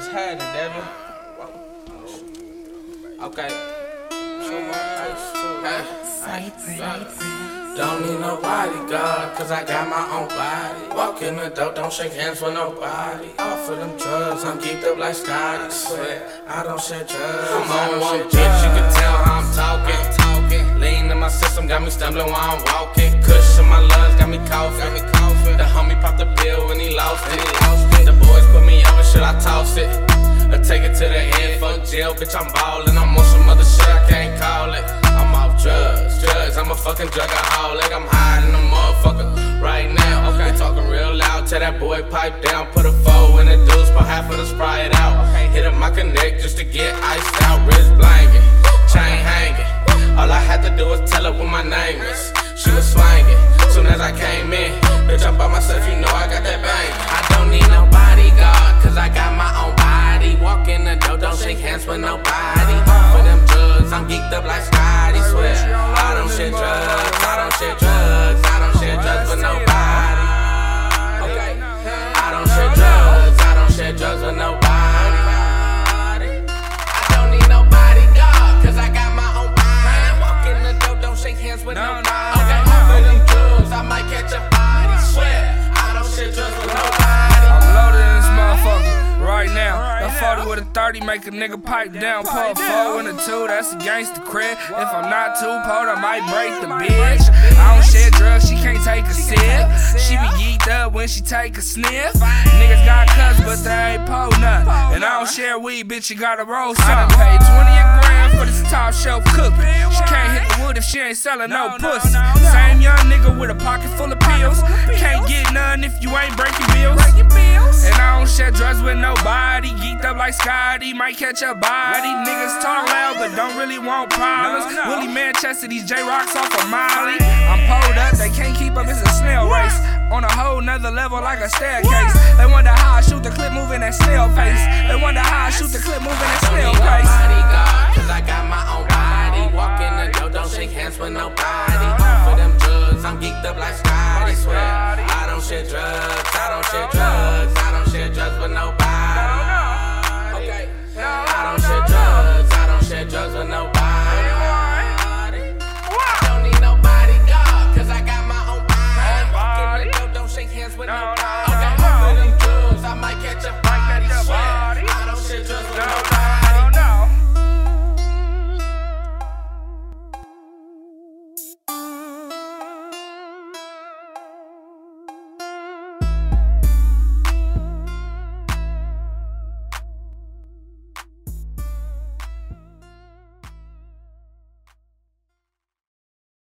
What's happening, Devin? Okay. Don't need no bodyguard, cause I got my own body. Walk in the door, don't shake hands with nobody. Off of them drugs, I'm geeked up like Scotty. Swear, I don't share drugs. I'm on one bitch, you can tell how I'm talking. talking. Lean in my system, got me stumbling while I'm walking. Cushion my lungs, got me coughing. Got me coughing. The homie popped the pill when he lost it. Toss it? Or take it to the head, fuck jail, bitch, I'm ballin'. I'm on some other shit, I can't call it. I'm off drugs, drugs, I'm a fucking drugaholic. I'm hiding a motherfucker right now. Okay, talking real loud, tell that boy pipe down. Put a foe in the deuce, put half of the sprite out. Hit up my connect just to get iced out, wrist blanking, chain hanging. All I had to do was tell her what my name is. She was swinging, I'm geeked up like Scotty. Swear, I don't share drugs, I don't share drugs, I don't share drugs with nobody. Okay, I don't share drugs, I don't share drugs with nobody. I don't need no bodyguard, cause I got my own. Walk in the door, don't shake hands with No, nobody. With a 30 make a nigga pipe down. Pull a 4 and a 2, that's against the crib. If I'm not too pulled, I might break the bitch. I don't share drugs, she can't take a sip. She be geeked up when she take a sniff. Niggas got cuts, but they ain't pull nothing. And I don't share weed, bitch, you gotta roll some. I done paid 20 a grand for this top shelf cookie. She can't hit the wood if she ain't selling no pussy. Same young nigga with a pocket full of pills. Can't get none if you ain't breaking bills. And I don't share drugs with nobody. Geeked up like Scotty, might catch a body. Niggas talk loud, but don't really want problems. Willie Manchester, these J Rocks off of Molly. I'm pulled up, they can't keep up, it's a snail race. On a whole nother level, like a staircase. They wonder how I shoot the clip moving at snail pace. They wonder how I shoot the clip moving at snail pace. bodyguard, cause I got my own body. Walk in the door, don't shake hands with nobody. For them drugs, I'm geeked up like Scotty. Swear, I don't share drugs,